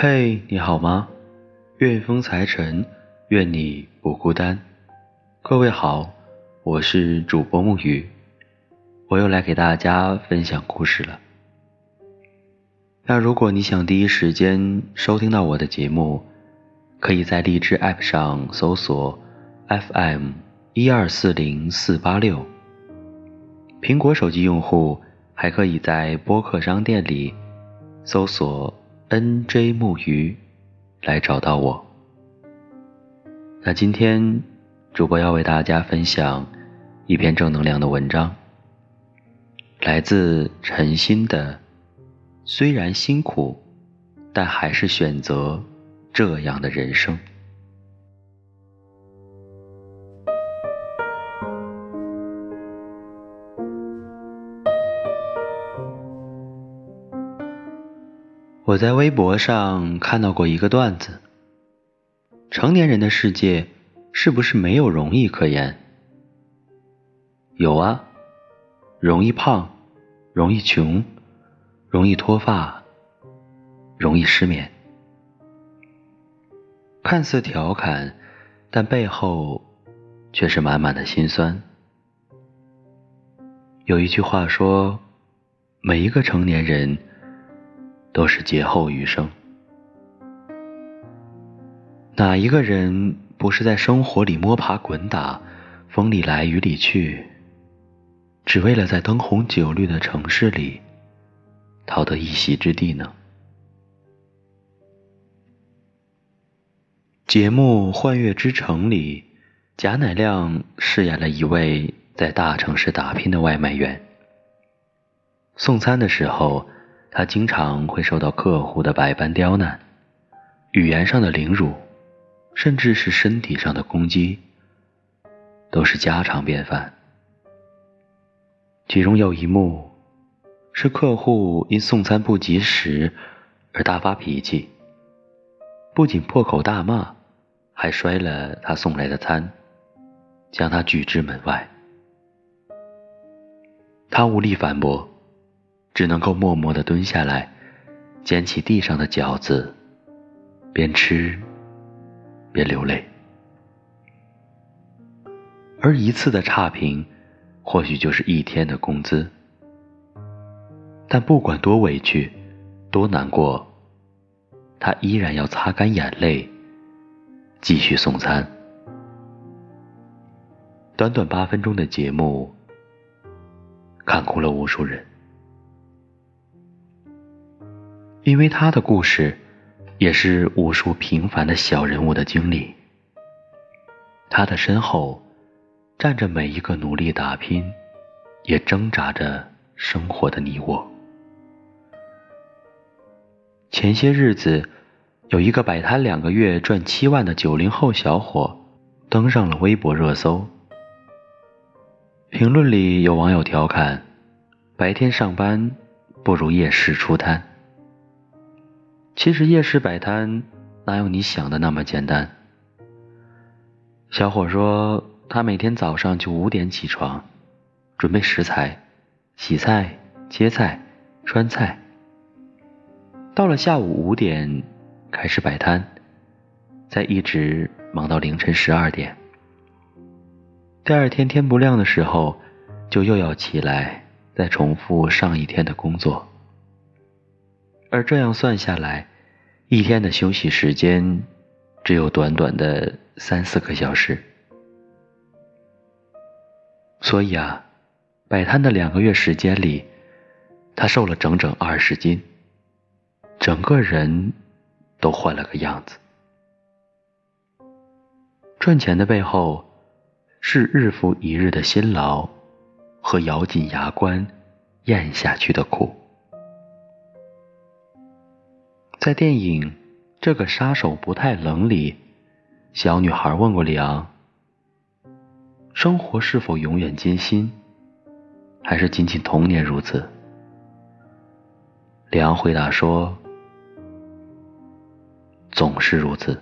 嘿，你好吗？愿风财神，愿你不孤单。各位好，我是主播木鱼，我又来给大家分享故事了。那如果你想第一时间收听到我的节目，可以在荔枝 App 上搜索 FM 一二四零四八六。苹果手机用户还可以在播客商店里搜索。N.J. 木鱼来找到我。那今天主播要为大家分享一篇正能量的文章，来自陈鑫的。虽然辛苦，但还是选择这样的人生。我在微博上看到过一个段子：成年人的世界是不是没有容易可言？有啊，容易胖，容易穷，容易脱发，容易失眠。看似调侃，但背后却是满满的心酸。有一句话说：每一个成年人。都是劫后余生。哪一个人不是在生活里摸爬滚打，风里来雨里去，只为了在灯红酒绿的城市里讨得一席之地呢？节目《幻乐之城》里，贾乃亮饰演了一位在大城市打拼的外卖员。送餐的时候。他经常会受到客户的百般刁难，语言上的凌辱，甚至是身体上的攻击，都是家常便饭。其中有一幕，是客户因送餐不及时而大发脾气，不仅破口大骂，还摔了他送来的餐，将他拒之门外。他无力反驳。只能够默默地蹲下来，捡起地上的饺子，边吃边流泪。而一次的差评，或许就是一天的工资。但不管多委屈，多难过，他依然要擦干眼泪，继续送餐。短短八分钟的节目，看哭了无数人。因为他的故事，也是无数平凡的小人物的经历。他的身后，站着每一个努力打拼，也挣扎着生活的你我。前些日子，有一个摆摊两个月赚七万的九零后小伙，登上了微博热搜。评论里有网友调侃：“白天上班，不如夜市出摊。”其实夜市摆摊哪有你想的那么简单？小伙说，他每天早上就五点起床，准备食材、洗菜、切菜、穿菜。到了下午五点开始摆摊，再一直忙到凌晨十二点。第二天天不亮的时候，就又要起来再重复上一天的工作。而这样算下来，一天的休息时间只有短短的三四个小时。所以啊，摆摊的两个月时间里，他瘦了整整二十斤，整个人都换了个样子。赚钱的背后，是日复一日的辛劳和咬紧牙关咽下去的苦。在电影《这个杀手不太冷》里，小女孩问过里昂：“生活是否永远艰辛，还是仅仅童年如此？”里昂回答说：“总是如此。”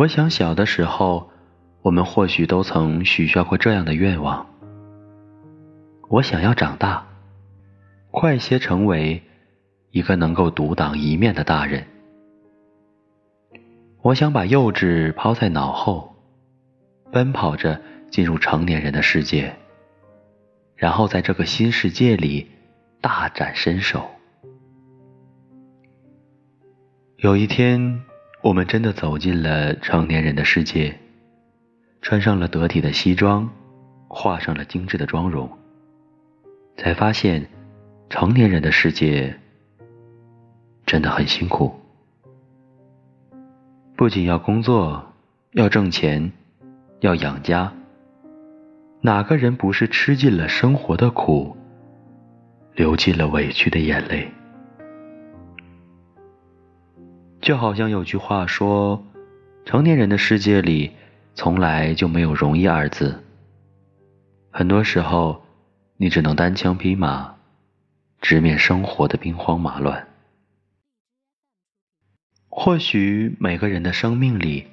我想小的时候，我们或许都曾许下过这样的愿望：我想要长大，快些成为一个能够独当一面的大人。我想把幼稚抛在脑后，奔跑着进入成年人的世界，然后在这个新世界里大展身手。有一天，我们真的走进了成年人的世界，穿上了得体的西装，画上了精致的妆容，才发现，成年人的世界真的很辛苦。不仅要工作，要挣钱，要养家。哪个人不是吃尽了生活的苦，流尽了委屈的眼泪？就好像有句话说：“成年人的世界里，从来就没有容易二字。很多时候，你只能单枪匹马，直面生活的兵荒马乱。”或许每个人的生命里，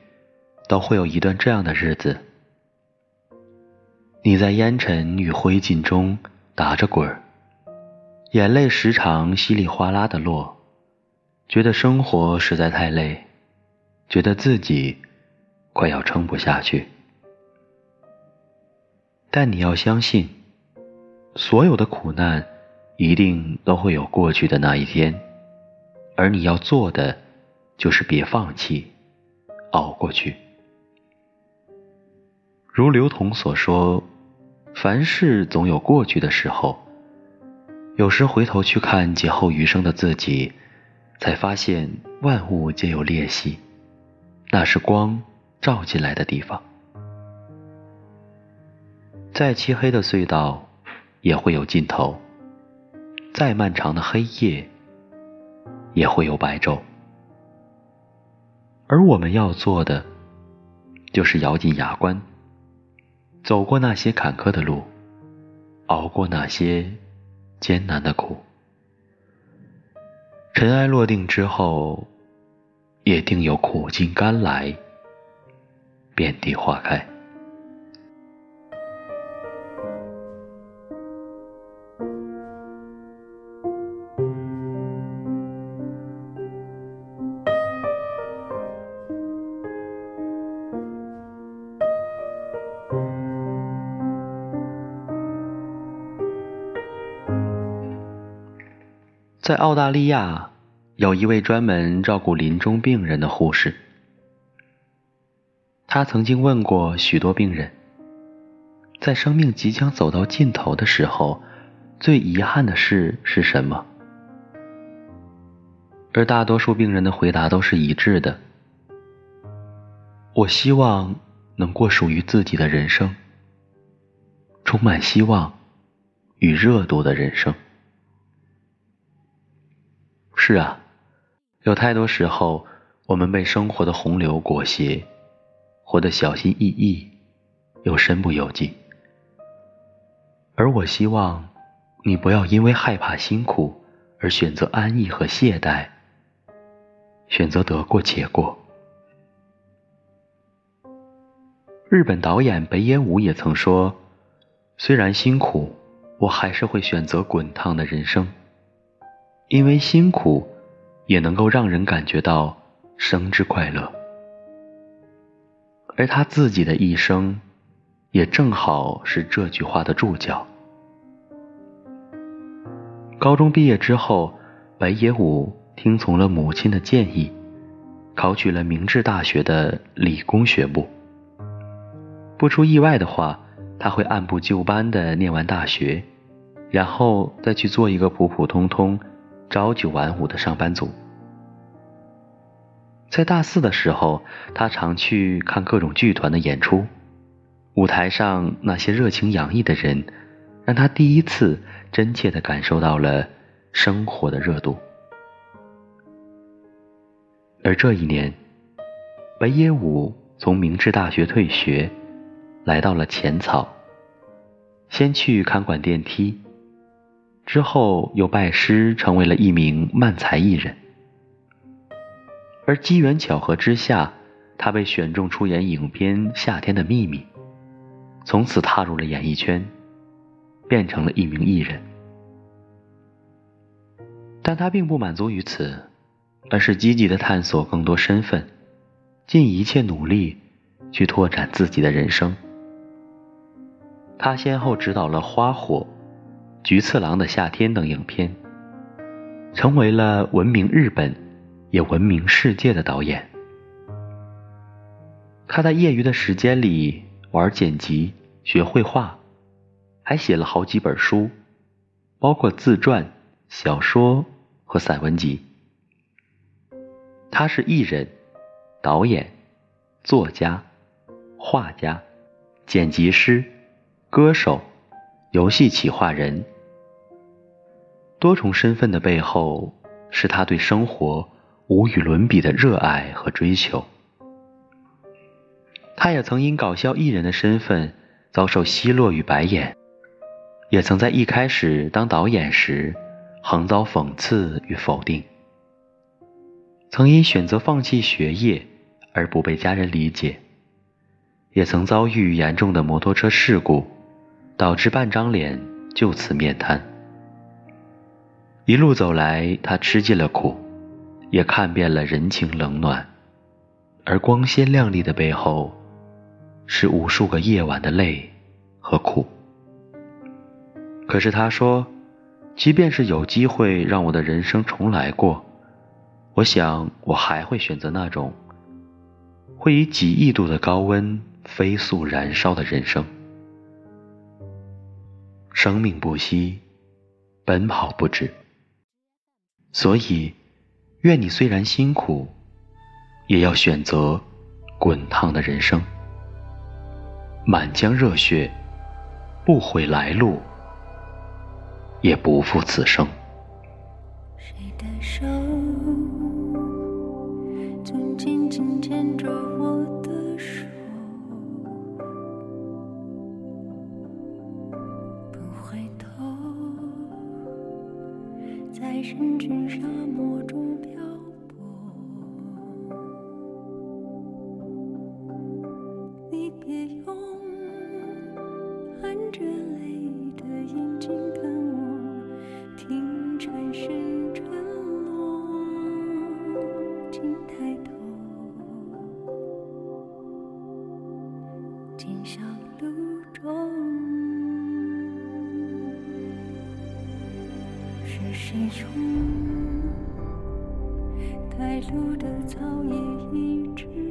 都会有一段这样的日子，你在烟尘与灰烬中打着滚儿，眼泪时常稀里哗啦的落，觉得生活实在太累，觉得自己快要撑不下去。但你要相信，所有的苦难一定都会有过去的那一天，而你要做的。就是别放弃，熬过去。如刘同所说，凡事总有过去的时候。有时回头去看劫后余生的自己，才发现万物皆有裂隙，那是光照进来的地方。再漆黑的隧道，也会有尽头；再漫长的黑夜，也会有白昼。而我们要做的，就是咬紧牙关，走过那些坎坷的路，熬过那些艰难的苦。尘埃落定之后，也定有苦尽甘来，遍地花开。在澳大利亚，有一位专门照顾临终病人的护士。他曾经问过许多病人，在生命即将走到尽头的时候，最遗憾的事是什么？而大多数病人的回答都是一致的：我希望能过属于自己的人生，充满希望与热度的人生。是啊，有太多时候，我们被生活的洪流裹挟，活得小心翼翼，又身不由己。而我希望，你不要因为害怕辛苦而选择安逸和懈怠，选择得过且过。日本导演北野武也曾说：“虽然辛苦，我还是会选择滚烫的人生。”因为辛苦，也能够让人感觉到生之快乐，而他自己的一生，也正好是这句话的注脚。高中毕业之后，白野武听从了母亲的建议，考取了明治大学的理工学部。不出意外的话，他会按部就班的念完大学，然后再去做一个普普通通。朝九晚五的上班族，在大四的时候，他常去看各种剧团的演出，舞台上那些热情洋溢的人，让他第一次真切的感受到了生活的热度。而这一年，北野武从明治大学退学，来到了浅草，先去看管电梯。之后又拜师成为了一名漫才艺人，而机缘巧合之下，他被选中出演影片《夏天的秘密》，从此踏入了演艺圈，变成了一名艺人。但他并不满足于此，而是积极的探索更多身份，尽一切努力去拓展自己的人生。他先后指导了《花火》《菊次郎的夏天》等影片，成为了闻名日本也闻名世界的导演。他在业余的时间里玩剪辑、学绘画，还写了好几本书，包括自传、小说和散文集。他是艺人、导演、作家、画家、剪辑师。歌手、游戏企划人，多重身份的背后，是他对生活无与伦比的热爱和追求。他也曾因搞笑艺人的身份遭受奚落与白眼，也曾在一开始当导演时横遭讽刺与否定，曾因选择放弃学业而不被家人理解，也曾遭遇严重的摩托车事故。导致半张脸就此面瘫。一路走来，他吃尽了苦，也看遍了人情冷暖，而光鲜亮丽的背后，是无数个夜晚的泪和苦。可是他说，即便是有机会让我的人生重来过，我想我还会选择那种会以几亿度的高温飞速燃烧的人生。生命不息，奔跑不止。所以，愿你虽然辛苦，也要选择滚烫的人生，满腔热血，不悔来路，也不负此生。谁的手，总紧紧牵着我？人群沙漠中带路的草也一直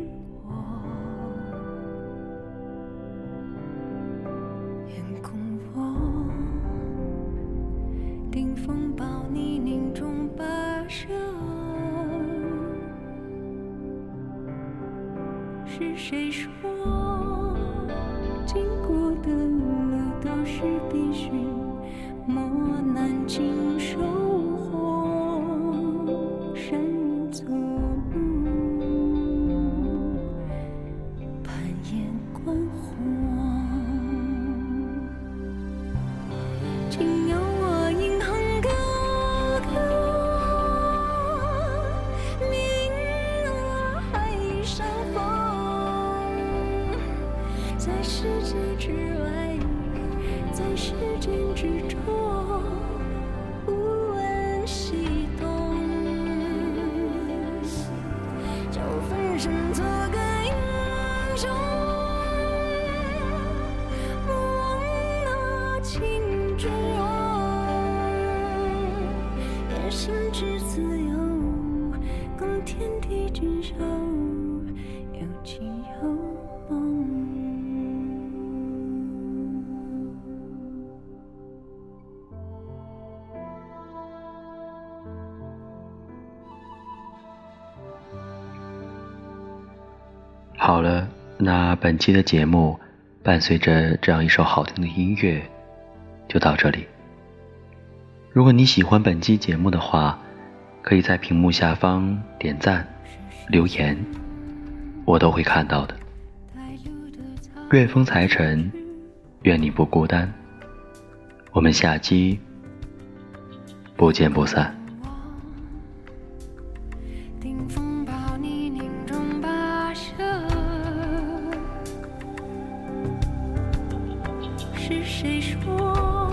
本期的节目伴随着这样一首好听的音乐，就到这里。如果你喜欢本期节目的话，可以在屏幕下方点赞、留言，我都会看到的。月风财神，愿你不孤单。我们下期不见不散。是谁说